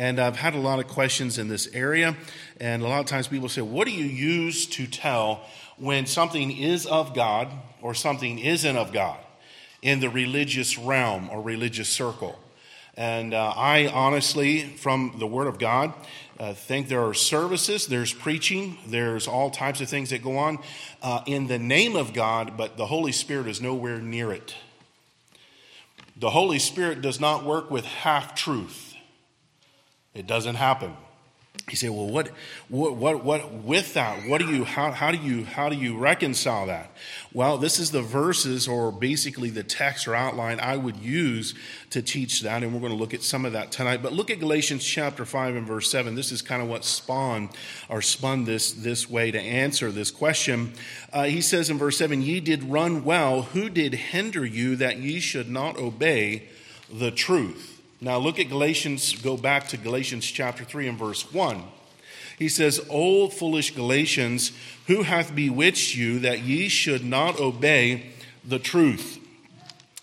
And I've had a lot of questions in this area. And a lot of times people say, What do you use to tell when something is of God or something isn't of God in the religious realm or religious circle? And uh, I honestly, from the Word of God, uh, think there are services, there's preaching, there's all types of things that go on uh, in the name of God, but the Holy Spirit is nowhere near it. The Holy Spirit does not work with half truth, it doesn't happen. You say, well, what, what, what, what, with that, what do you, how, how do you, how do you reconcile that? Well, this is the verses or basically the text or outline I would use to teach that, and we're going to look at some of that tonight. But look at Galatians chapter 5 and verse 7. This is kind of what spawned or spun this, this way to answer this question. Uh, he says in verse 7, Ye did run well. Who did hinder you that ye should not obey the truth? Now look at Galatians, go back to Galatians chapter 3 and verse 1. He says, O foolish Galatians, who hath bewitched you that ye should not obey the truth?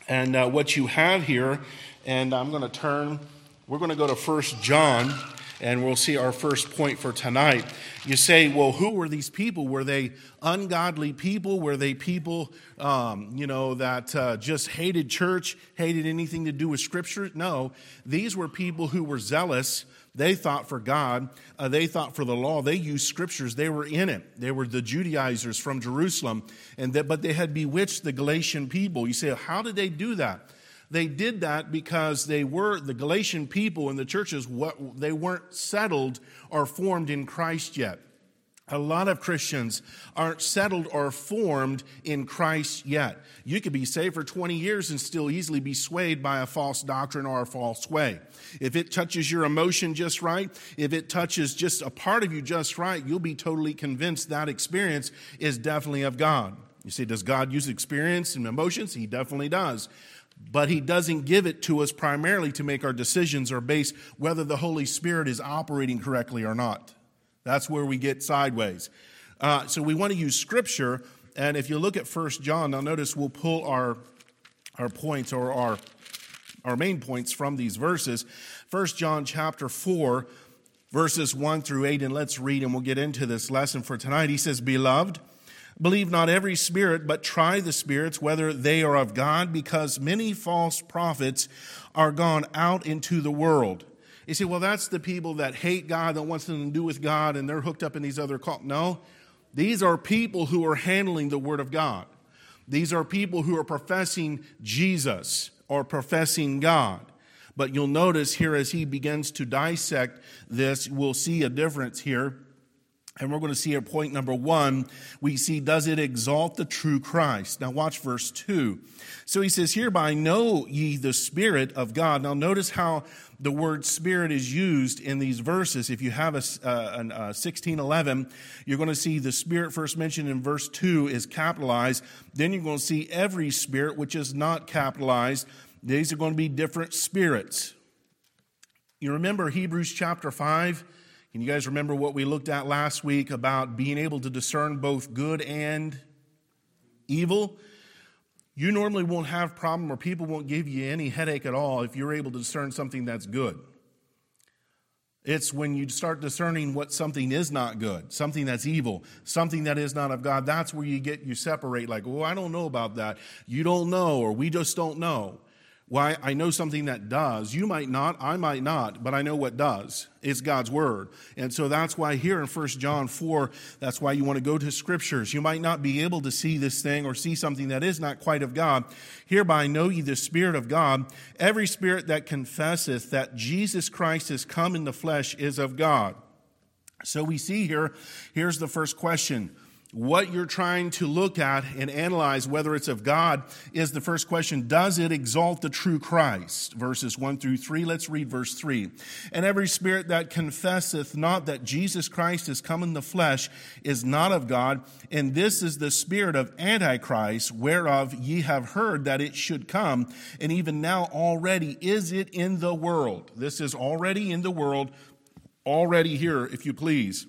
And uh, what you have here, and I'm going to turn, we're going to go to First John and we'll see our first point for tonight. You say, well, who were these people? Were they ungodly people? Were they people, um, you know, that uh, just hated church, hated anything to do with Scripture? No, these were people who were zealous. They thought for God. Uh, they thought for the law. They used scriptures. They were in it. They were the Judaizers from Jerusalem, and that, but they had bewitched the Galatian people. You say, how did they do that? They did that because they were, the Galatian people in the churches, what, they weren't settled or formed in Christ yet. A lot of Christians aren't settled or formed in Christ yet. You could be saved for 20 years and still easily be swayed by a false doctrine or a false way. If it touches your emotion just right, if it touches just a part of you just right, you'll be totally convinced that experience is definitely of God. You see, does God use experience and emotions? He definitely does but he doesn't give it to us primarily to make our decisions or base whether the Holy Spirit is operating correctly or not. That's where we get sideways. Uh, so we want to use Scripture, and if you look at First John, now notice we'll pull our our points or our our main points from these verses. First John chapter four, verses one through eight, and let's read, and we'll get into this lesson for tonight. He says, "Beloved." Believe not every spirit, but try the spirits whether they are of God, because many false prophets are gone out into the world. You say, well, that's the people that hate God, that wants to do with God, and they're hooked up in these other cults. No, these are people who are handling the Word of God. These are people who are professing Jesus or professing God. But you'll notice here as he begins to dissect this, we'll see a difference here and we're going to see at point number one, we see, does it exalt the true Christ? Now watch verse two. So he says, hereby know ye the Spirit of God. Now notice how the word Spirit is used in these verses. If you have a, uh, an, uh, 1611, you're going to see the Spirit first mentioned in verse two is capitalized. Then you're going to see every Spirit which is not capitalized. These are going to be different spirits. You remember Hebrews chapter 5? Can you guys remember what we looked at last week about being able to discern both good and evil? You normally won't have problem or people won't give you any headache at all if you're able to discern something that's good. It's when you start discerning what something is not good, something that's evil, something that is not of God, that's where you get you separate like, "Oh, I don't know about that." You don't know or we just don't know. Why? I know something that does. You might not, I might not, but I know what does. It's God's word. And so that's why here in 1 John 4, that's why you want to go to scriptures. You might not be able to see this thing or see something that is not quite of God. Hereby know ye the Spirit of God. Every spirit that confesseth that Jesus Christ is come in the flesh is of God. So we see here, here's the first question what you're trying to look at and analyze, whether it's of God, is the first question Does it exalt the true Christ? Verses 1 through 3. Let's read verse 3. And every spirit that confesseth not that Jesus Christ is come in the flesh is not of God, and this is the spirit of Antichrist, whereof ye have heard that it should come, and even now already is it in the world. This is already in the world, already here, if you please.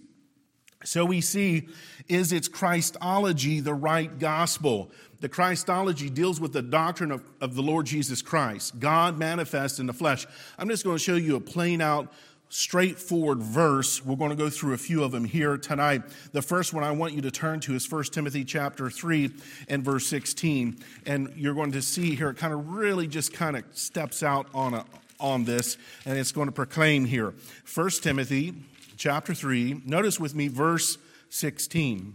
So we see, is its Christology the right gospel? The Christology deals with the doctrine of, of the Lord Jesus Christ, God manifest in the flesh. I'm just going to show you a plain out straightforward verse. We're going to go through a few of them here tonight. The first one I want you to turn to is 1 Timothy chapter 3 and verse 16. And you're going to see here, it kind of really just kind of steps out on, a, on this, and it's going to proclaim here. 1 Timothy chapter 3, notice with me verse 16.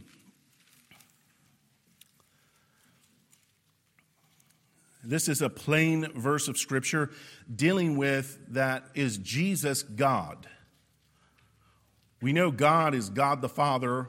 This is a plain verse of Scripture dealing with that is Jesus God? We know God is God the Father,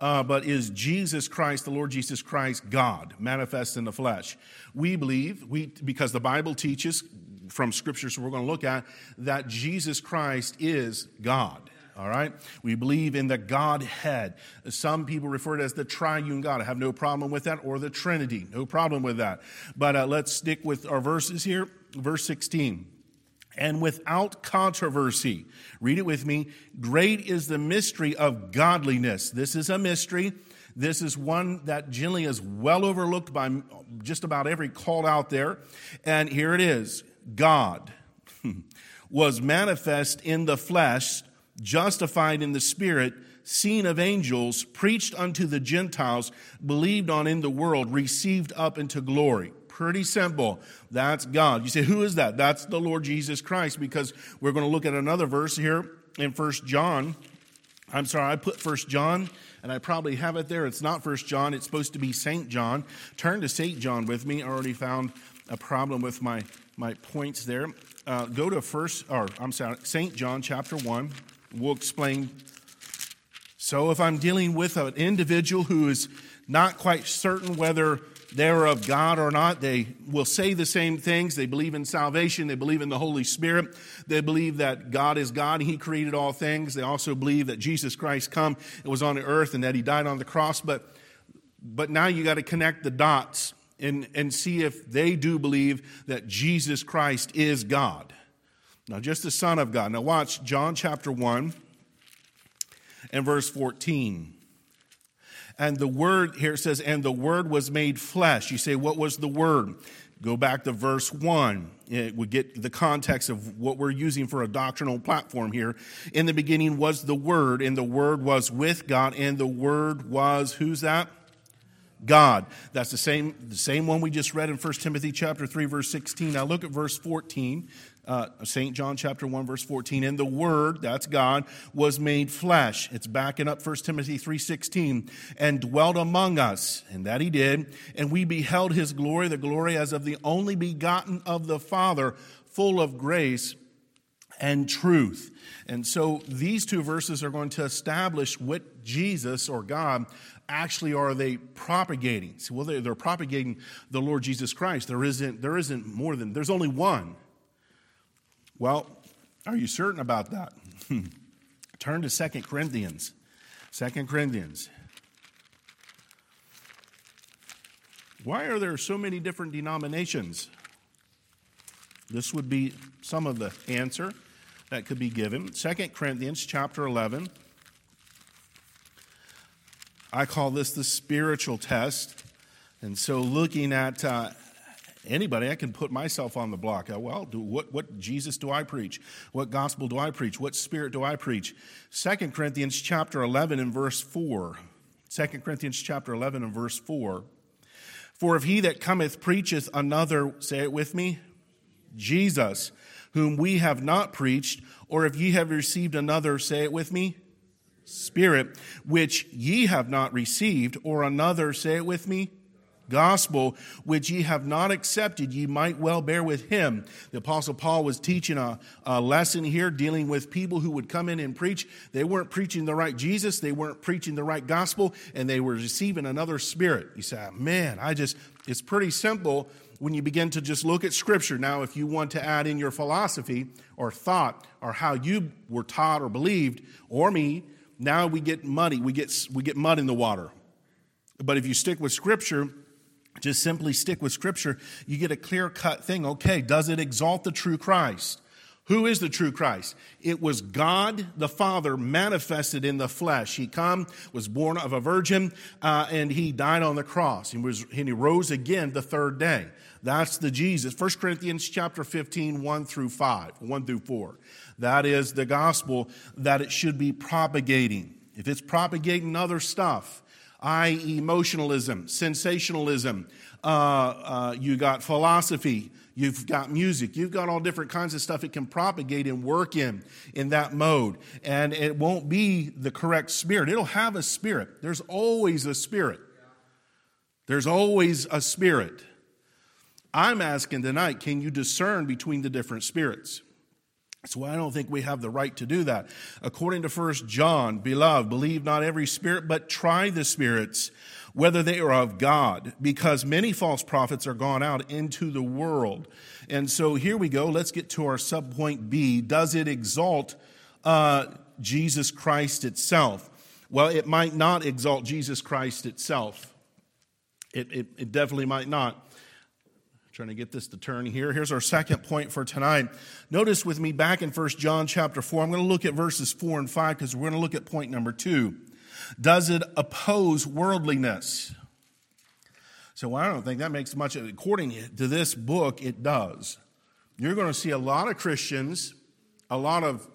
uh, but is Jesus Christ, the Lord Jesus Christ, God, manifest in the flesh? We believe, we, because the Bible teaches from scriptures we're going to look at, that Jesus Christ is God. All right? We believe in the Godhead. Some people refer to it as the triune God. I have no problem with that, or the Trinity. No problem with that. But uh, let's stick with our verses here. Verse 16. And without controversy, read it with me. Great is the mystery of godliness. This is a mystery. This is one that generally is well overlooked by just about every called out there. And here it is God was manifest in the flesh justified in the Spirit, seen of angels, preached unto the Gentiles, believed on in the world, received up into glory. Pretty simple. That's God. You say, who is that? That's the Lord Jesus Christ, because we're going to look at another verse here in First John. I'm sorry, I put First John, and I probably have it there. It's not First John, it's supposed to be St. John. Turn to St. John with me. I already found a problem with my, my points there. Uh, go to first, or I'm sorry, St. John chapter 1. We'll explain. So, if I'm dealing with an individual who is not quite certain whether they're of God or not, they will say the same things. They believe in salvation, they believe in the Holy Spirit, they believe that God is God, He created all things. They also believe that Jesus Christ come and was on the earth and that He died on the cross. But, but now you got to connect the dots and, and see if they do believe that Jesus Christ is God. Now, just the Son of God. Now, watch John chapter 1 and verse 14. And the Word, here it says, and the Word was made flesh. You say, what was the Word? Go back to verse 1. It would get the context of what we're using for a doctrinal platform here. In the beginning was the Word, and the Word was with God, and the Word was, who's that? God. That's the same, the same one we just read in 1 Timothy chapter 3, verse 16. Now look at verse 14 uh, St. John chapter 1 verse 14 and the word that's God was made flesh. It's backing up 1 Timothy 3:16 and dwelt among us and that he did and we beheld his glory the glory as of the only begotten of the father full of grace and truth. And so these two verses are going to establish what Jesus or God actually are they propagating. So, well they're, they're propagating the Lord Jesus Christ. There isn't there isn't more than there's only one well, are you certain about that? Turn to Second Corinthians. Second Corinthians. Why are there so many different denominations? This would be some of the answer that could be given. Second Corinthians chapter 11. I call this the spiritual test. And so, looking at uh, anybody, I can put myself on the block. Uh, well, do, what, what Jesus do I preach? What gospel do I preach? What spirit do I preach? 2 Corinthians chapter 11 and verse 4. 2 Corinthians chapter 11 and verse 4. For if he that cometh preacheth another, say it with me, Jesus, whom we have not preached, or if ye have received another, say it with me, Spirit, which ye have not received, or another, say it with me, gospel which ye have not accepted, ye might well bear with him. The Apostle Paul was teaching a, a, lesson here dealing with people who would come in and preach. They weren't preaching the right Jesus, they weren't preaching the right gospel, and they were receiving another spirit. You say, man, I just, it's pretty simple when you begin to just look at Scripture. Now, if you want to add in your philosophy or thought or how you were taught or believed, or me, now we get muddy. We get, we get mud in the water. But if you stick with Scripture, just simply stick with Scripture, you get a clear cut thing. Okay, does it exalt the true Christ? Who is the true Christ? It was God the Father manifested in the flesh. He come, was born of a virgin, uh, and he died on the cross. He was, and he rose again the third day. That's the Jesus. 1 Corinthians chapter 15, 1 through 5, 1 through 4. That is the gospel that it should be propagating. If it's propagating other stuff, i.e., emotionalism, sensationalism, uh, uh, you got philosophy, you've got music, you've got all different kinds of stuff it can propagate and work in in that mode. And it won't be the correct spirit. It'll have a spirit. There's always a spirit. There's always a spirit. I'm asking tonight, can you discern between the different spirits? So I don't think we have the right to do that. According to First John, beloved, believe not every spirit, but try the spirits, whether they are of God, because many false prophets are gone out into the world. And so here we go. Let's get to our subpoint B. Does it exalt uh, Jesus Christ itself? Well, it might not exalt Jesus Christ itself. It, it, it definitely might not. Trying to get this to turn here. Here's our second point for tonight. Notice with me back in 1 John chapter 4, I'm going to look at verses 4 and 5 because we're going to look at point number 2. Does it oppose worldliness? So I don't think that makes much, according to this book, it does. You're going to see a lot of Christians, a lot of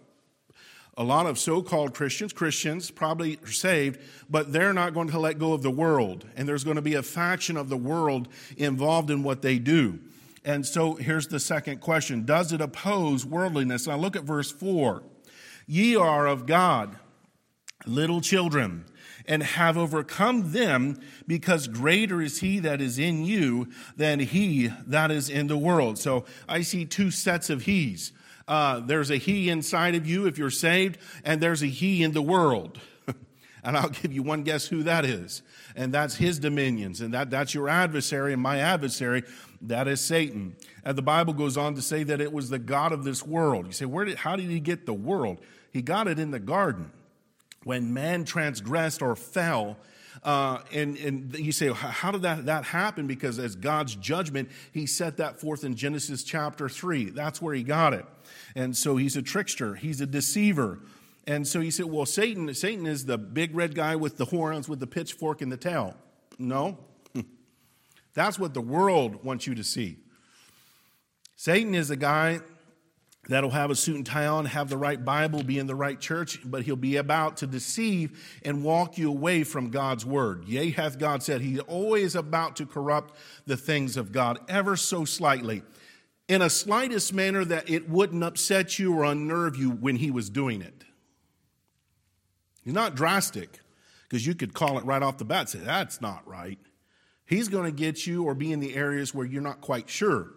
a lot of so called Christians, Christians probably are saved, but they're not going to let go of the world. And there's going to be a faction of the world involved in what they do. And so here's the second question Does it oppose worldliness? Now look at verse 4. Ye are of God, little children, and have overcome them, because greater is he that is in you than he that is in the world. So I see two sets of he's. Uh, there's a he inside of you if you're saved, and there's a he in the world. and I'll give you one guess who that is. And that's his dominions. And that, that's your adversary, and my adversary, that is Satan. And the Bible goes on to say that it was the God of this world. You say, where did, how did he get the world? He got it in the garden. When man transgressed or fell, uh, and, and you say, how did that, that happen? Because as God's judgment, he set that forth in Genesis chapter 3. That's where he got it. And so he's a trickster, he's a deceiver. And so he said, well, Satan, Satan is the big red guy with the horns, with the pitchfork and the tail. No. That's what the world wants you to see. Satan is a guy that'll have a suit and tie on, have the right Bible, be in the right church, but he'll be about to deceive and walk you away from God's word. Yea, hath God said, he's always about to corrupt the things of God ever so slightly, in a slightest manner that it wouldn't upset you or unnerve you when he was doing it. He's not drastic, because you could call it right off the bat say, that's not right. He's going to get you or be in the areas where you're not quite sure.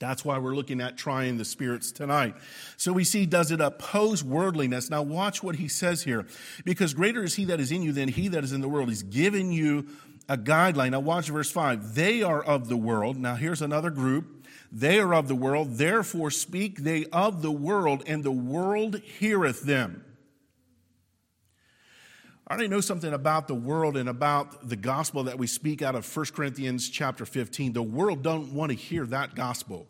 That's why we're looking at trying the spirits tonight. So we see, does it oppose worldliness? Now watch what he says here. Because greater is he that is in you than he that is in the world. He's given you a guideline. Now watch verse 5. They are of the world. Now here's another group. They are of the world. Therefore speak they of the world, and the world heareth them. I already know something about the world and about the gospel that we speak out of 1 Corinthians chapter 15. The world don't want to hear that gospel.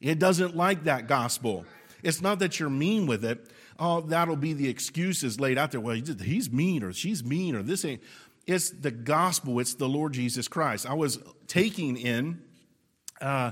It doesn't like that gospel. It's not that you're mean with it. Oh, that'll be the excuses laid out there. Well, he's mean or she's mean or this ain't. It's the gospel. It's the Lord Jesus Christ. I was taking in uh,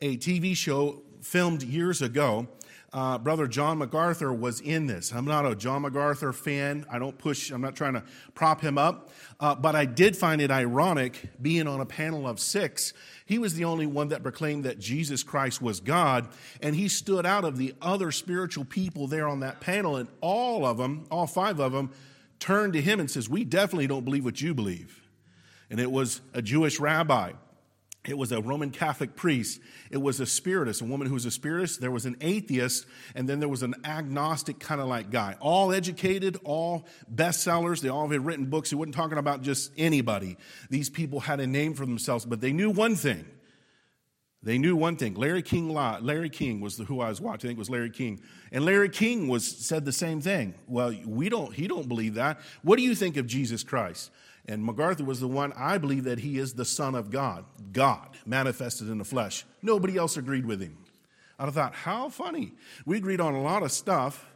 a TV show filmed years ago uh, Brother John MacArthur was in this. I'm not a John MacArthur fan. I don't push, I'm not trying to prop him up. Uh, but I did find it ironic being on a panel of six. He was the only one that proclaimed that Jesus Christ was God. And he stood out of the other spiritual people there on that panel. And all of them, all five of them, turned to him and says, We definitely don't believe what you believe. And it was a Jewish rabbi. It was a Roman Catholic priest. It was a spiritist, a woman who was a spiritist. There was an atheist, and then there was an agnostic kind of like guy. All educated, all bestsellers. They all had written books. He wasn't talking about just anybody. These people had a name for themselves, but they knew one thing. They knew one thing. Larry King, Larry King was the, who I was watching. I think it was Larry King, and Larry King was said the same thing. Well, we don't. He don't believe that. What do you think of Jesus Christ? And MacArthur was the one, I believe that he is the Son of God, God manifested in the flesh. Nobody else agreed with him. I'd thought, how funny. We agreed on a lot of stuff,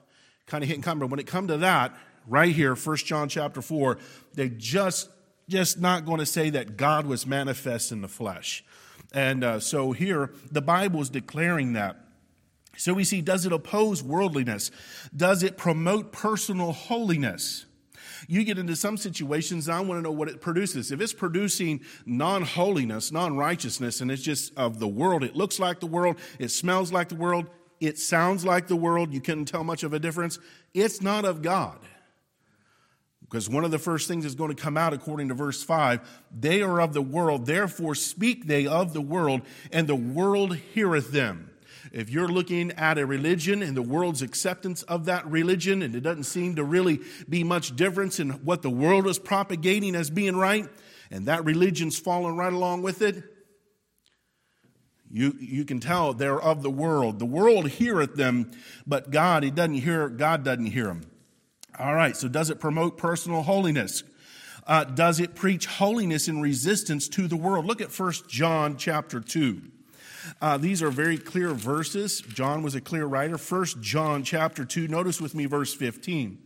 kind of hit and come, but when it come to that, right here, 1 John chapter 4, they just just not going to say that God was manifest in the flesh. And uh, so here, the Bible is declaring that. So we see, does it oppose worldliness? Does it promote personal holiness? You get into some situations, I want to know what it produces. If it's producing non holiness, non righteousness, and it's just of the world, it looks like the world, it smells like the world, it sounds like the world, you couldn't tell much of a difference, it's not of God. Because one of the first things is going to come out according to verse 5 they are of the world, therefore speak they of the world, and the world heareth them. If you're looking at a religion and the world's acceptance of that religion, and it doesn't seem to really be much difference in what the world is propagating as being right, and that religion's following right along with it, you, you can tell they're of the world. The world heareth them, but God, he doesn't hear, God doesn't hear them. All right, so does it promote personal holiness? Uh, does it preach holiness in resistance to the world? Look at First John chapter 2. Uh, these are very clear verses. John was a clear writer. First John chapter 2. Notice with me verse 15.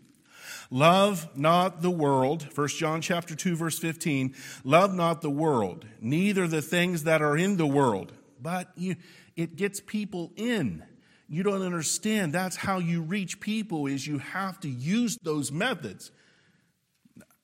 Love not the world. First John chapter 2 verse 15. Love not the world, neither the things that are in the world. But you, it gets people in you don't understand. That's how you reach people is you have to use those methods.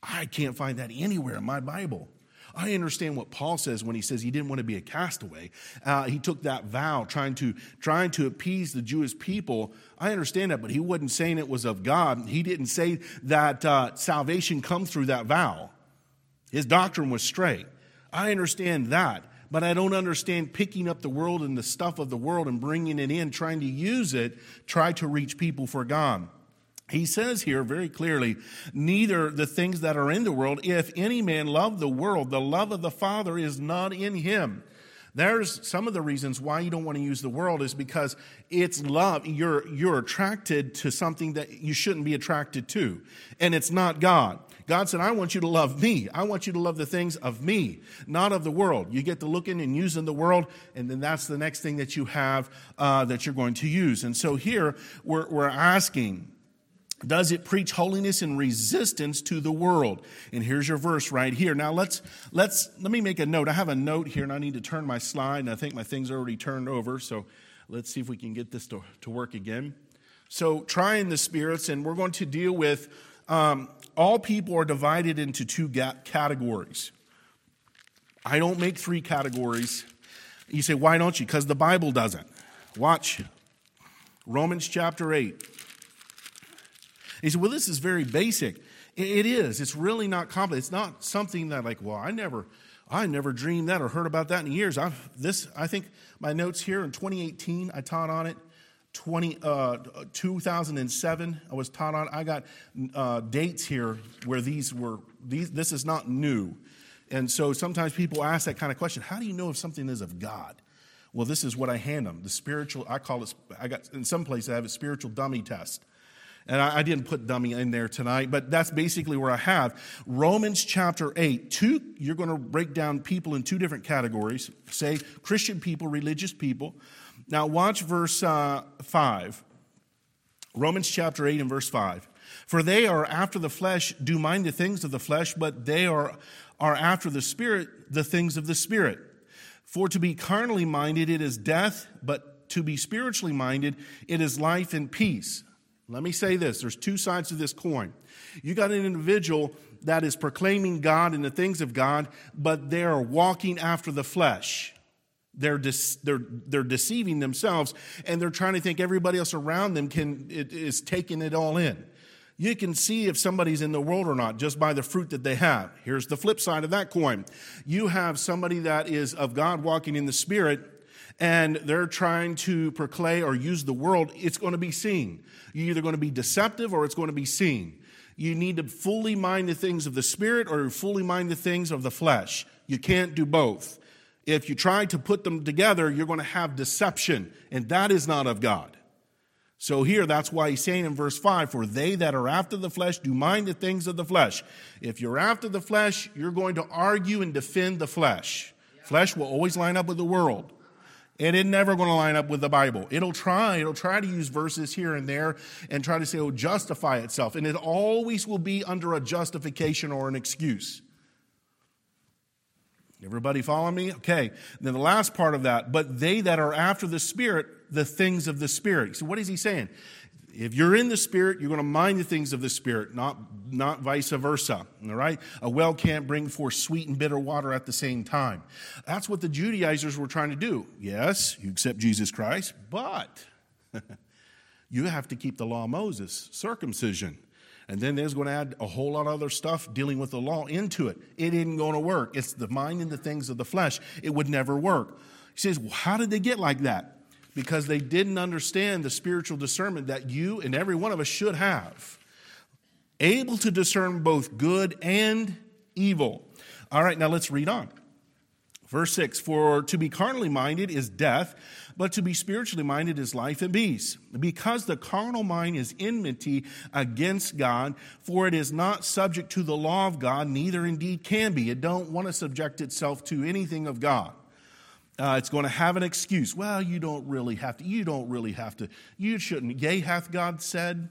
I can't find that anywhere in my Bible. I understand what Paul says when he says he didn't want to be a castaway. Uh, he took that vow, trying to trying to appease the Jewish people. I understand that, but he wasn't saying it was of God. He didn't say that uh, salvation comes through that vow. His doctrine was straight. I understand that but I don't understand picking up the world and the stuff of the world and bringing it in, trying to use it, try to reach people for God. He says here very clearly, neither the things that are in the world, if any man love the world, the love of the Father is not in him. There's some of the reasons why you don't want to use the world is because it's love. You're, you're attracted to something that you shouldn't be attracted to, and it's not God. God said, I want you to love me. I want you to love the things of me, not of the world. You get to looking and using the world, and then that's the next thing that you have uh, that you're going to use. And so here we're, we're asking, does it preach holiness and resistance to the world? And here's your verse right here. Now let's let's let me make a note. I have a note here and i need to turn my slide and i think my thing's already turned over. So let's see if we can get this to, to work again. So trying the spirits and we're going to deal with um, all people are divided into two categories. I don't make three categories. You say why don't you? Because the bible doesn't. Watch romans chapter 8 he said, Well, this is very basic. It is. It's really not complex. It's not something that, like, well, I never. I never dreamed that or heard about that in years. I this I think my notes here in 2018 I taught on it. 20, uh, 2007 I was taught on. I got uh, dates here where these were. These this is not new, and so sometimes people ask that kind of question. How do you know if something is of God? Well, this is what I hand them. The spiritual. I call it. I got in some places I have a spiritual dummy test. And I, I, didn't put dummy in there tonight, but that's basically where I have. Romans chapter 8. Two, you're going to break down people in two different categories. Say Christian people, religious people. Now watch verse uh, 5. Romans chapter 8 and verse 5. For they are after the flesh, do mind the things of the flesh, but they are, are after the spirit, the things of the spirit. For to be carnally minded, it is death, but to be spiritually minded, it is life and peace. Let me say this there's two sides to this coin. You got an individual that is proclaiming God and the things of God, but they are walking after the flesh. They're, de- they're, they're deceiving themselves and they're trying to think everybody else around them can, is taking it all in. You can see if somebody's in the world or not just by the fruit that they have. Here's the flip side of that coin. You have somebody that is of God walking in the Spirit and they're trying to proclaim or use the world, it's going to be seen. You're either going to be deceptive or it's going to be seen. You need to fully mind the things of the spirit or fully mind the things of the flesh. You can't do both. If you try to put them together, you're going to have deception, and that is not of God. So here, that's why he's saying in verse 5 For they that are after the flesh do mind the things of the flesh. If you're after the flesh, you're going to argue and defend the flesh. Flesh will always line up with the world. And it's never going to line up with the Bible. It'll try, it'll try to use verses here and there and try to say it'll justify itself. And it always will be under a justification or an excuse. Everybody follow me? Okay. Then the last part of that, but they that are after the Spirit, the things of the Spirit. So what is he saying? If you're in the Spirit, you're going to mind the things of the Spirit, not, not vice versa. All right? A well can't bring forth sweet and bitter water at the same time. That's what the Judaizers were trying to do. Yes, you accept Jesus Christ, but you have to keep the law of Moses, circumcision. And then there's going to add a whole lot of other stuff dealing with the law into it. It isn't going to work. It's the mind and the things of the flesh. It would never work. He says, well, How did they get like that? Because they didn't understand the spiritual discernment that you and every one of us should have. Able to discern both good and evil. All right, now let's read on. Verse 6 For to be carnally minded is death, but to be spiritually minded is life and peace. Because the carnal mind is enmity against God, for it is not subject to the law of God, neither indeed can be. It don't want to subject itself to anything of God. Uh, it's going to have an excuse. Well, you don't really have to. You don't really have to. You shouldn't. Yea, hath God said?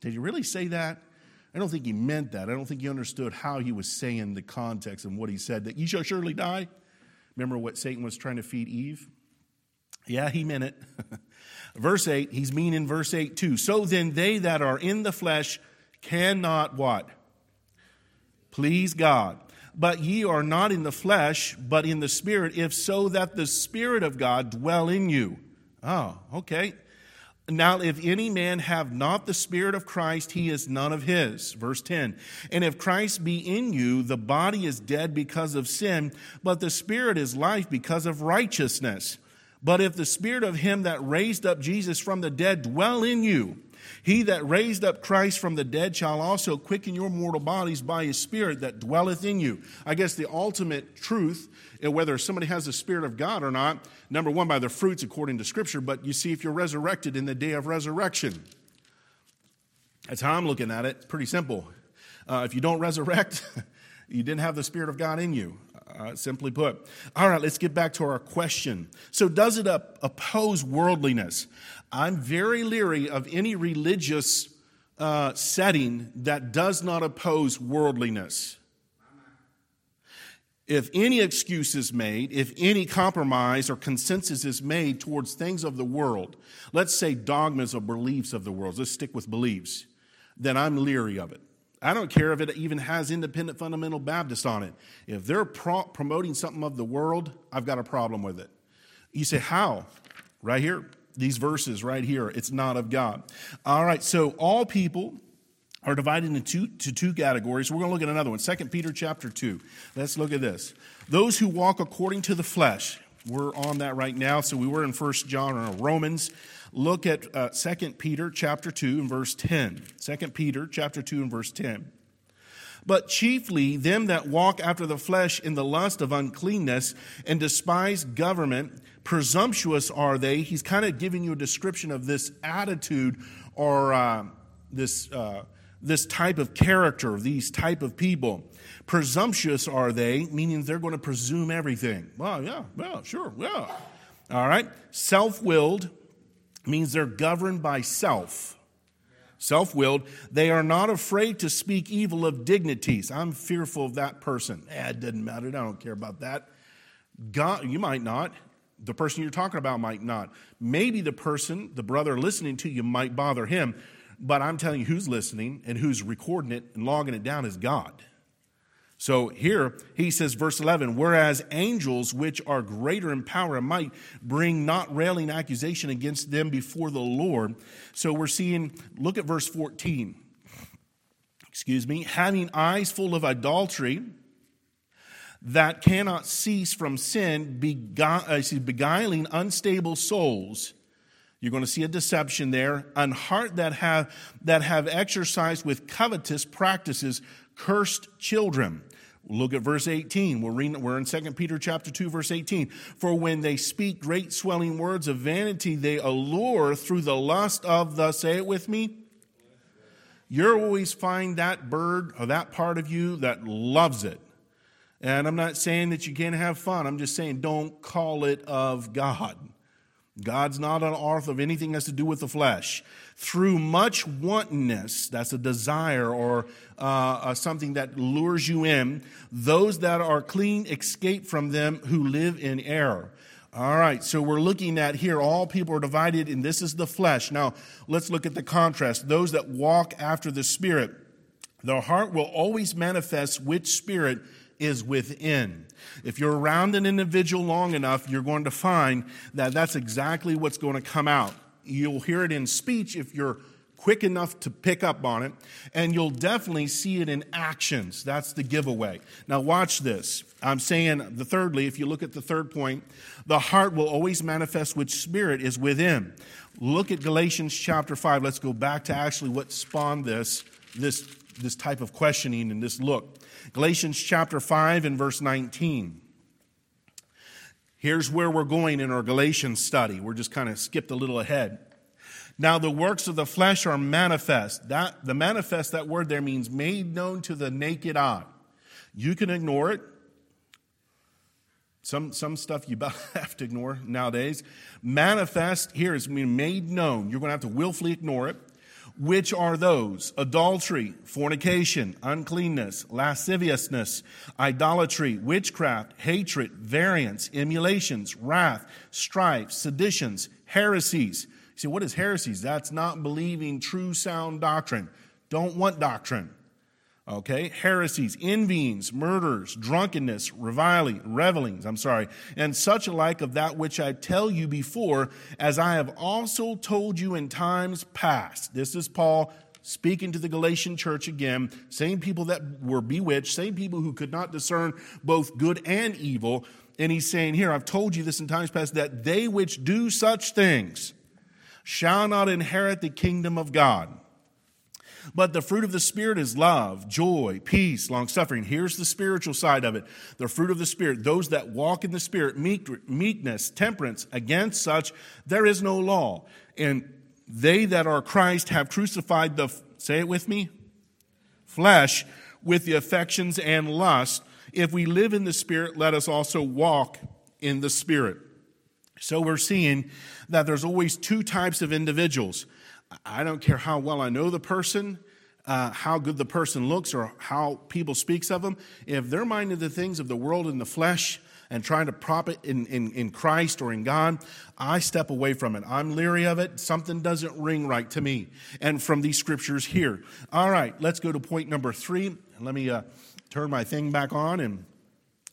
Did he really say that? I don't think he meant that. I don't think he understood how he was saying the context and what he said. That you shall surely die. Remember what Satan was trying to feed Eve? Yeah, he meant it. verse 8, he's meaning verse 8 too. So then they that are in the flesh cannot what? Please God. But ye are not in the flesh, but in the Spirit, if so that the Spirit of God dwell in you. Oh, okay. Now, if any man have not the Spirit of Christ, he is none of his. Verse 10. And if Christ be in you, the body is dead because of sin, but the Spirit is life because of righteousness. But if the Spirit of him that raised up Jesus from the dead dwell in you, he that raised up Christ from the dead shall also quicken your mortal bodies by his Spirit that dwelleth in you. I guess the ultimate truth, whether somebody has the Spirit of God or not, number one, by their fruits according to Scripture, but you see if you're resurrected in the day of resurrection. That's how I'm looking at it. Pretty simple. Uh, if you don't resurrect, you didn't have the Spirit of God in you. Uh, simply put. All right, let's get back to our question. So, does it oppose worldliness? I'm very leery of any religious uh, setting that does not oppose worldliness. If any excuse is made, if any compromise or consensus is made towards things of the world, let's say dogmas or beliefs of the world, let's stick with beliefs, then I'm leery of it. I don't care if it even has independent fundamental Baptist on it. If they're pro- promoting something of the world, I've got a problem with it. You say, how? Right here, these verses right here. It's not of God. All right, so all people are divided into two, to two categories. We're going to look at another one. Second Peter chapter 2. Let's look at this. Those who walk according to the flesh. We're on that right now. So we were in First John or Romans look at uh, 2 Peter chapter 2 and verse 10. 2 Peter chapter 2 and verse 10. But chiefly them that walk after the flesh in the lust of uncleanness and despise government, presumptuous are they. He's kind of giving you a description of this attitude or uh, this, uh, this type of character, these type of people. Presumptuous are they, meaning they're going to presume everything. Well, yeah, well, sure, yeah. All right. Self willed, means they're governed by self. Self willed. They are not afraid to speak evil of dignities. I'm fearful of that person. Eh, it doesn't matter. I don't care about that. God, you might not. The person you're talking about might not. Maybe the person, the brother listening to you, might bother him. But I'm telling you who's listening and who's recording it and logging it down is God. So here he says, verse 11, whereas angels, which are greater in power and might, bring not railing accusation against them before the Lord. So we're seeing, look at verse 14. Excuse me, having eyes full of adultery that cannot cease from sin, uh, beguiling unstable souls. You're going to see a deception there. An heart that have, that have exercised with covetous practices cursed children. Look at verse 18. We're, reading, we're in 2 Peter chapter 2, verse 18. For when they speak great swelling words of vanity, they allure through the lust of the, say it with me, you always find that bird or that part of you that loves it. And I'm not saying that you can't have fun. I'm just saying don't call it of God. God's not an author of anything that has to do with the flesh. Through much wantonness, that's a desire or uh, uh, something that lures you in, those that are clean escape from them who live in error. All right, so we're looking at here, all people are divided, and this is the flesh. Now, let's look at the contrast. Those that walk after the Spirit, their heart will always manifest which Spirit is within. If you're around an individual long enough, you're going to find that that's exactly what's going to come out. You'll hear it in speech if you're quick enough to pick up on it, and you'll definitely see it in actions. That's the giveaway. Now, watch this. I'm saying, the thirdly, if you look at the third point, the heart will always manifest which spirit is within. Look at Galatians chapter 5. Let's go back to actually what spawned this, this, this type of questioning and this look. Galatians chapter 5 and verse 19. Here's where we're going in our Galatians study. We're just kind of skipped a little ahead. Now the works of the flesh are manifest. That the manifest that word there means made known to the naked eye. You can ignore it. Some, some stuff you about have to ignore nowadays. Manifest here is made known. You're going to have to willfully ignore it which are those adultery, fornication, uncleanness, lasciviousness, idolatry, witchcraft, hatred, variance, emulations, wrath, strife, seditions, heresies. You say, what is heresies? That's not believing true sound doctrine. Don't want doctrine. Okay, heresies, envyings, murders, drunkenness, reviling, revelings, I'm sorry, and such alike of that which I tell you before, as I have also told you in times past. This is Paul speaking to the Galatian church again, same people that were bewitched, same people who could not discern both good and evil. And he's saying, Here, I've told you this in times past, that they which do such things shall not inherit the kingdom of God. But the fruit of the Spirit is love, joy, peace, long suffering. Here's the spiritual side of it. The fruit of the Spirit, those that walk in the Spirit, meek, meekness, temperance, against such there is no law. And they that are Christ have crucified the, say it with me, flesh with the affections and lust. If we live in the Spirit, let us also walk in the Spirit. So we're seeing that there's always two types of individuals I don't care how well I know the person, uh, how good the person looks, or how people speaks of them. If they're minded the things of the world and the flesh and trying to prop it in, in, in Christ or in God, I step away from it. I'm leery of it. Something doesn't ring right to me. And from these scriptures here. All right, let's go to point number three. Let me uh, turn my thing back on and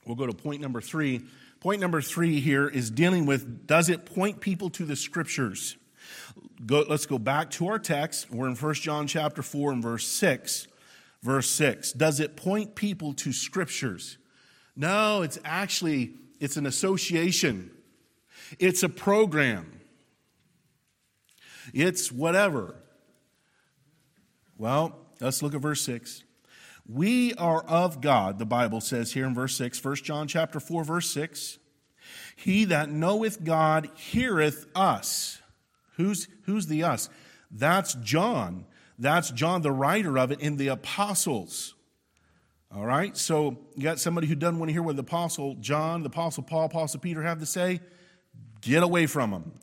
we'll go to point number three. Point number three here is dealing with does it point people to the scriptures? Go, let's go back to our text. We're in 1 John chapter 4 and verse 6. Verse 6. Does it point people to scriptures? No, it's actually it's an association. It's a program. It's whatever. Well, let's look at verse 6. We are of God, the Bible says here in verse 6, 1 John chapter 4 verse 6. He that knoweth God heareth us. Who's, who's the us? That's John. That's John, the writer of it, in the apostles. All right? So you got somebody who doesn't want to hear what the apostle John, the apostle Paul, apostle Peter have to say? Get away from them.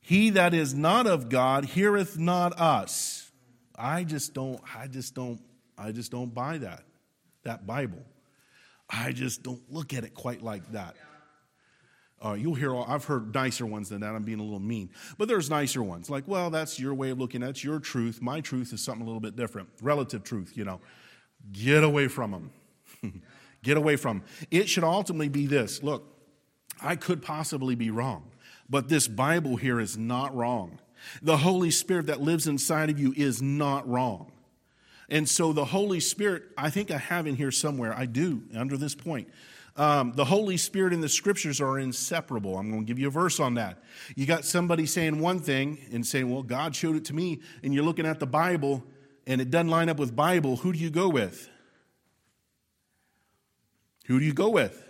He that is not of God heareth not us. I just don't, I just don't, I just don't buy that, that Bible. I just don't look at it quite like that. Uh, you'll hear, I've heard nicer ones than that. I'm being a little mean. But there's nicer ones. Like, well, that's your way of looking at. It's your truth. My truth is something a little bit different. Relative truth, you know. Get away from them. Get away from them. It should ultimately be this look, I could possibly be wrong, but this Bible here is not wrong. The Holy Spirit that lives inside of you is not wrong. And so the Holy Spirit, I think I have in here somewhere, I do, under this point. Um, the Holy Spirit and the scriptures are inseparable. I'm going to give you a verse on that. You got somebody saying one thing and saying, Well, God showed it to me, and you're looking at the Bible and it doesn't line up with Bible. Who do you go with? Who do you go with?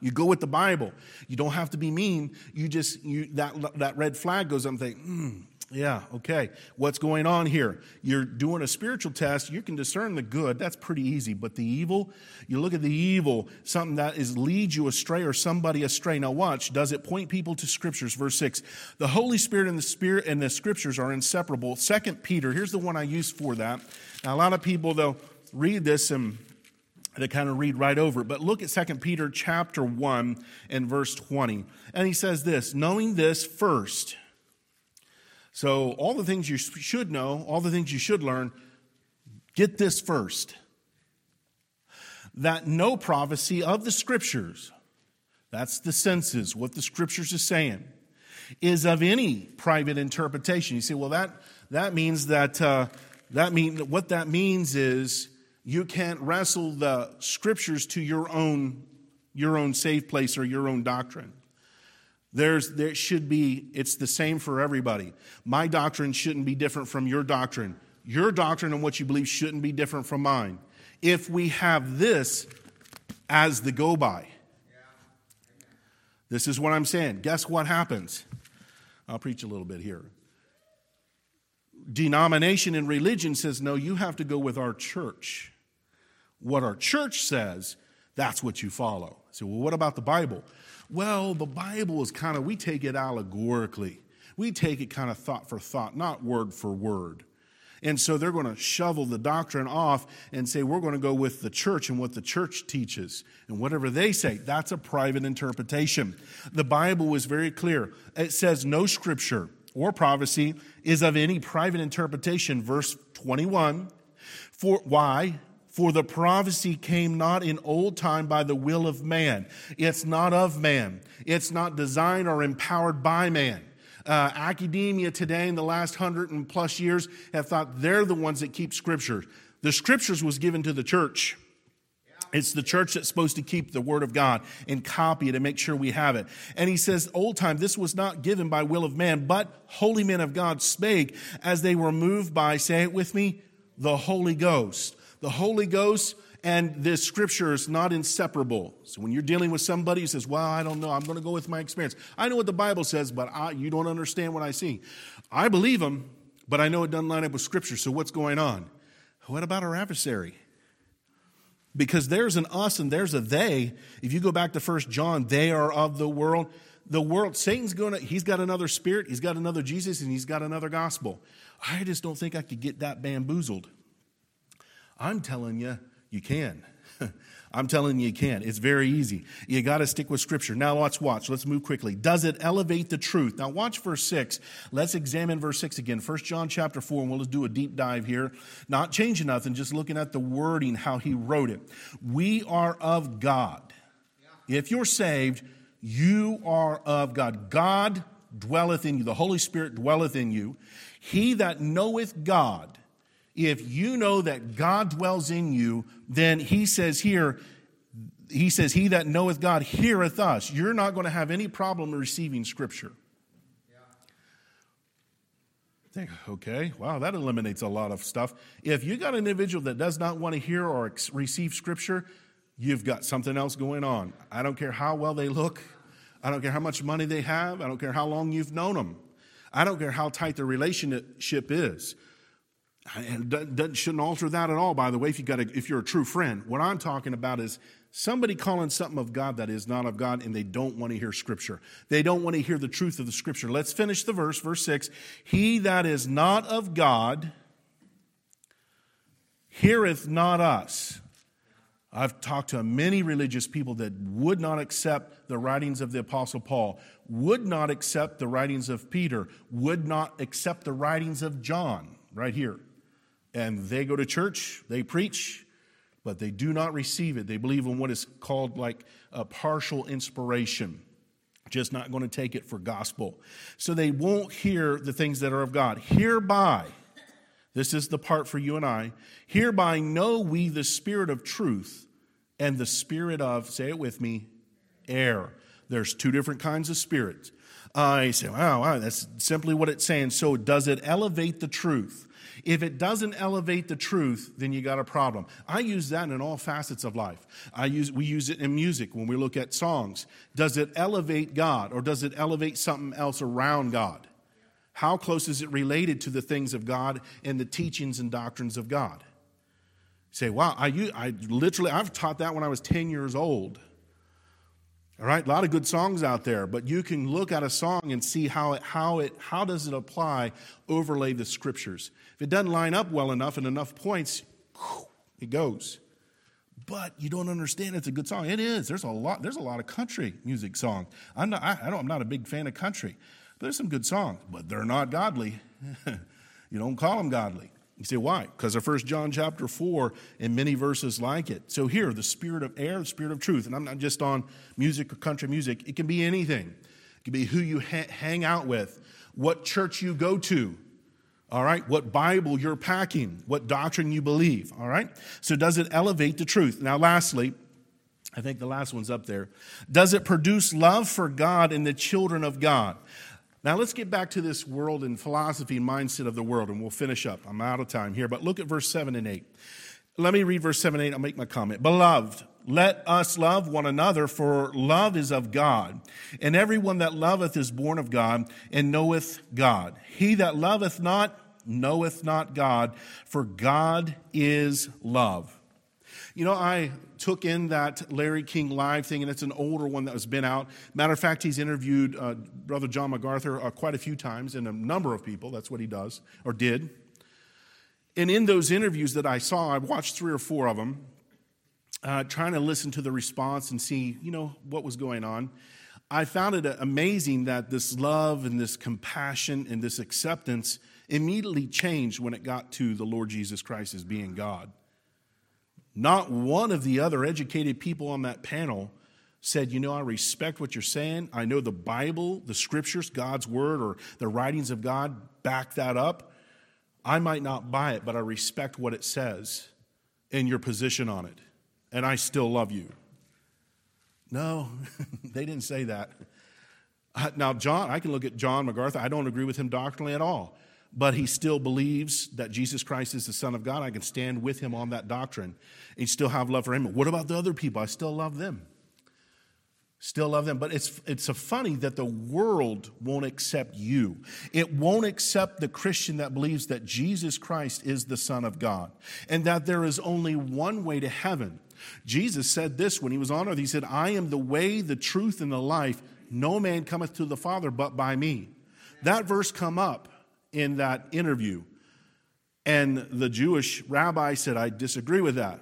You go with the Bible. You don't have to be mean. You just you, that that red flag goes up and think, hmm, Yeah, okay. What's going on here? You're doing a spiritual test. You can discern the good. That's pretty easy. But the evil, you look at the evil, something that is leads you astray or somebody astray. Now watch, does it point people to scriptures? Verse 6. The Holy Spirit and the Spirit and the scriptures are inseparable. Second Peter, here's the one I use for that. Now a lot of people they'll read this and they kind of read right over. But look at Second Peter chapter 1 and verse 20. And he says this, knowing this first so, all the things you should know, all the things you should learn, get this first. That no prophecy of the scriptures, that's the senses, what the scriptures is saying, is of any private interpretation. You say, well, that, that means that, uh, that mean, what that means is you can't wrestle the scriptures to your own, your own safe place or your own doctrine. There's, there should be, it's the same for everybody. My doctrine shouldn't be different from your doctrine. Your doctrine and what you believe shouldn't be different from mine. If we have this as the go by, this is what I'm saying. Guess what happens? I'll preach a little bit here. Denomination and religion says, no, you have to go with our church. What our church says, that's what you follow. So, well, what about the Bible? Well, the Bible is kind of, we take it allegorically. We take it kind of thought for thought, not word for word. And so they're going to shovel the doctrine off and say, we're going to go with the church and what the church teaches. And whatever they say, that's a private interpretation. The Bible is very clear. It says no scripture or prophecy is of any private interpretation. Verse 21. For why? For the prophecy came not in old time by the will of man. It's not of man. It's not designed or empowered by man. Uh, academia today in the last hundred and plus years have thought they're the ones that keep scriptures. The scriptures was given to the church. It's the church that's supposed to keep the word of God and copy it and make sure we have it. And he says, old time, this was not given by will of man, but holy men of God spake as they were moved by, say it with me, the Holy Ghost the Holy Ghost and this scripture is not inseparable. So when you're dealing with somebody who says, Well, I don't know, I'm going to go with my experience. I know what the Bible says, but I, you don't understand what I see. I believe them, but I know it doesn't line up with scripture. So what's going on? What about our adversary? Because there's an us and there's a they. If you go back to First John, they are of the world. The world, Satan's going to, he's got another spirit, he's got another Jesus, and he's got another gospel. I just don't think I could get that bamboozled. I'm telling you, you can. I'm telling you, you can. It's very easy. You got to stick with Scripture. Now, let's watch. Let's move quickly. Does it elevate the truth? Now, watch verse 6. Let's examine verse 6 again. First John chapter 4, and we'll just do a deep dive here. Not changing nothing, just looking at the wording, how he wrote it. We are of God. If you're saved, you are of God. God dwelleth in you, the Holy Spirit dwelleth in you. He that knoweth God, if you know that God dwells in you, then he says here, he says, He that knoweth God heareth us. You're not going to have any problem receiving scripture. Think, okay, wow, that eliminates a lot of stuff. If you got an individual that does not want to hear or receive scripture, you've got something else going on. I don't care how well they look. I don't care how much money they have. I don't care how long you've known them. I don't care how tight the relationship is. And shouldn't alter that at all, by the way, if, you got a, if you're a true friend. What I'm talking about is somebody calling something of God that is not of God, and they don't want to hear Scripture. They don't want to hear the truth of the Scripture. Let's finish the verse, verse 6. He that is not of God heareth not us. I've talked to many religious people that would not accept the writings of the Apostle Paul, would not accept the writings of Peter, would not accept the writings of John, right here and they go to church, they preach, but they do not receive it. They believe in what is called like a partial inspiration, just not going to take it for gospel. So they won't hear the things that are of God. Hereby, this is the part for you and I, hereby know we the spirit of truth and the spirit of, say it with me, air. There's two different kinds of spirits. Uh, say, wow, wow, that's simply what it's saying. So, does it elevate the truth? If it doesn't elevate the truth, then you got a problem. I use that in all facets of life. I use, we use it in music when we look at songs. Does it elevate God or does it elevate something else around God? How close is it related to the things of God and the teachings and doctrines of God? You say, wow, I, I literally, I've taught that when I was 10 years old. All right, a lot of good songs out there, but you can look at a song and see how it, how it, how does it apply, overlay the scriptures. If it doesn't line up well enough and enough points, it goes. But you don't understand it's a good song. It is. There's a lot. There's a lot of country music songs. I'm not. I, I don't. I'm not a big fan of country. But there's some good songs, but they're not godly. you don't call them godly. You say, why? Because of 1 John chapter 4 and many verses like it. So here, the spirit of air, the spirit of truth, and I'm not just on music or country music, it can be anything. It can be who you ha- hang out with, what church you go to, all right, what Bible you're packing, what doctrine you believe, all right? So does it elevate the truth? Now, lastly, I think the last one's up there. Does it produce love for God and the children of God? Now, let's get back to this world and philosophy and mindset of the world, and we'll finish up. I'm out of time here, but look at verse 7 and 8. Let me read verse 7 and 8. I'll make my comment. Beloved, let us love one another, for love is of God. And everyone that loveth is born of God and knoweth God. He that loveth not knoweth not God, for God is love. You know, I took in that Larry King Live thing, and it's an older one that has been out. Matter of fact, he's interviewed uh, Brother John MacArthur uh, quite a few times and a number of people. That's what he does, or did. And in those interviews that I saw, I watched three or four of them, uh, trying to listen to the response and see, you know, what was going on. I found it amazing that this love and this compassion and this acceptance immediately changed when it got to the Lord Jesus Christ as being God. Not one of the other educated people on that panel said, You know, I respect what you're saying. I know the Bible, the scriptures, God's word, or the writings of God back that up. I might not buy it, but I respect what it says and your position on it. And I still love you. No, they didn't say that. Now, John, I can look at John MacArthur. I don't agree with him doctrinally at all but he still believes that Jesus Christ is the Son of God. I can stand with him on that doctrine and still have love for him. What about the other people? I still love them. Still love them. But it's, it's a funny that the world won't accept you. It won't accept the Christian that believes that Jesus Christ is the Son of God and that there is only one way to heaven. Jesus said this when he was on earth. He said, I am the way, the truth, and the life. No man cometh to the Father but by me. That verse come up in that interview. And the Jewish rabbi said, I disagree with that.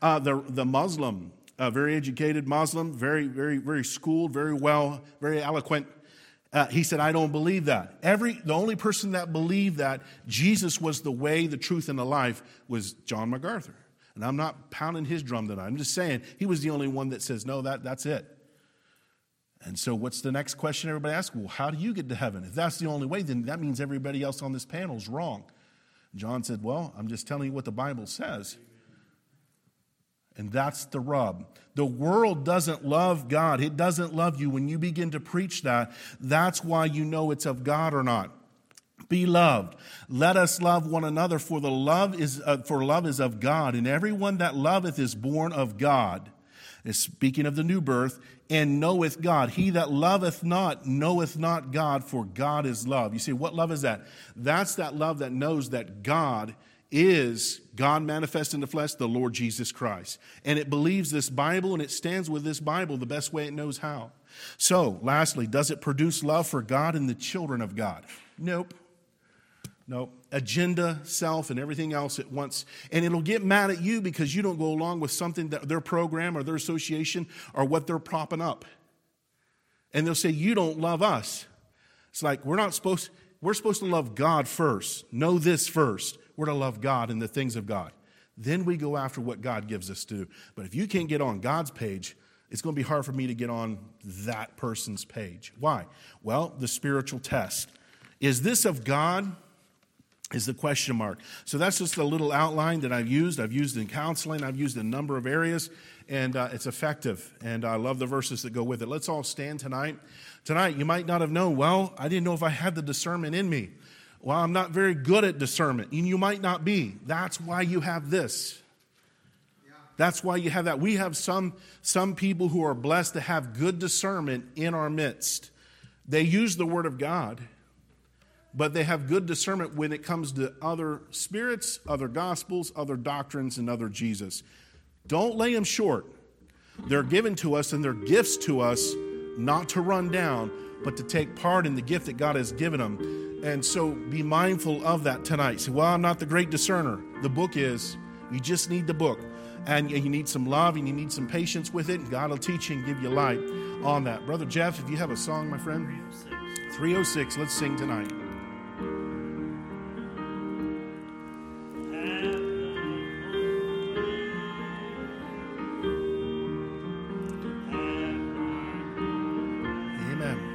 Uh, the, the Muslim, a very educated Muslim, very, very, very schooled, very well, very eloquent, uh, he said, I don't believe that. Every, the only person that believed that Jesus was the way, the truth, and the life was John MacArthur. And I'm not pounding his drum tonight. I'm just saying he was the only one that says, no, that, that's it. And so, what's the next question everybody asks? Well, how do you get to heaven? If that's the only way, then that means everybody else on this panel is wrong. John said, Well, I'm just telling you what the Bible says. And that's the rub. The world doesn't love God. It doesn't love you. When you begin to preach that, that's why you know it's of God or not. Be loved. Let us love one another, for the love is uh, for love is of God, and everyone that loveth is born of God. Is speaking of the new birth, and knoweth God. He that loveth not knoweth not God, for God is love. You see, what love is that? That's that love that knows that God is God manifest in the flesh, the Lord Jesus Christ. And it believes this Bible and it stands with this Bible the best way it knows how. So, lastly, does it produce love for God and the children of God? Nope. No, agenda, self, and everything else at once. And it'll get mad at you because you don't go along with something that their program or their association or what they're propping up. And they'll say, You don't love us. It's like we're not supposed, we're supposed to love God first. Know this first. We're to love God and the things of God. Then we go after what God gives us to do. But if you can't get on God's page, it's going to be hard for me to get on that person's page. Why? Well, the spiritual test. Is this of God? Is the question mark. So that's just a little outline that I've used. I've used in counseling, I've used in a number of areas, and uh, it's effective. And I love the verses that go with it. Let's all stand tonight. Tonight, you might not have known, well, I didn't know if I had the discernment in me. Well, I'm not very good at discernment, and you might not be. That's why you have this. That's why you have that. We have some, some people who are blessed to have good discernment in our midst. They use the Word of God but they have good discernment when it comes to other spirits, other gospels, other doctrines, and other Jesus. Don't lay them short. They're given to us and they're gifts to us not to run down, but to take part in the gift that God has given them. And so be mindful of that tonight. Say, well, I'm not the great discerner. The book is. You just need the book. And you need some love and you need some patience with it. And God will teach you and give you light on that. Brother Jeff, if you have a song, my friend, 306. 306 let's sing tonight. Amen.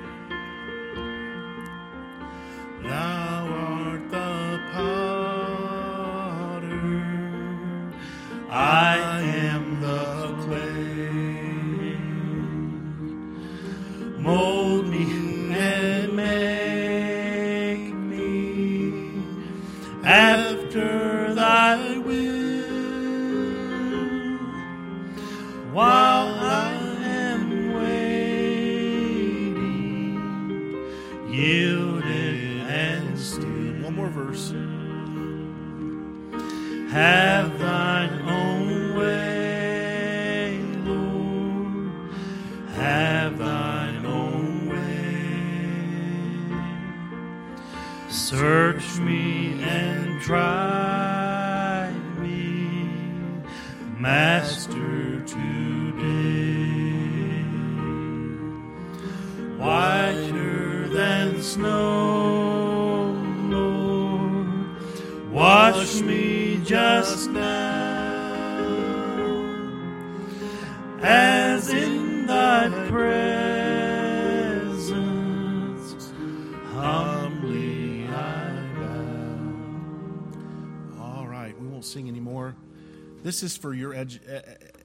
This is for your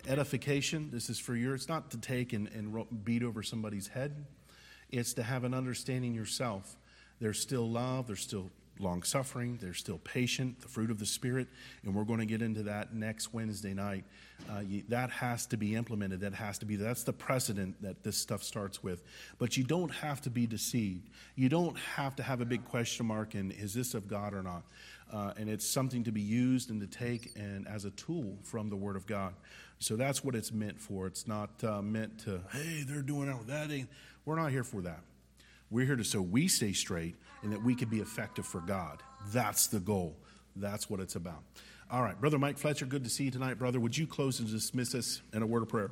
edification. This is for your, it's not to take and, and beat over somebody's head. It's to have an understanding yourself. There's still love, there's still long suffering, they're still patient, the fruit of the Spirit, and we're going to get into that next Wednesday night. Uh, you, that has to be implemented. That has to be, that's the precedent that this stuff starts with. But you don't have to be deceived. You don't have to have a big question mark in is this of God or not? Uh, and it's something to be used and to take and as a tool from the Word of God. So that's what it's meant for. It's not uh, meant to, hey, they're doing it that. We're not here for that. We're here to so we stay straight and that we can be effective for God. That's the goal. That's what it's about. All right, Brother Mike Fletcher, good to see you tonight, brother. Would you close and dismiss us in a word of prayer?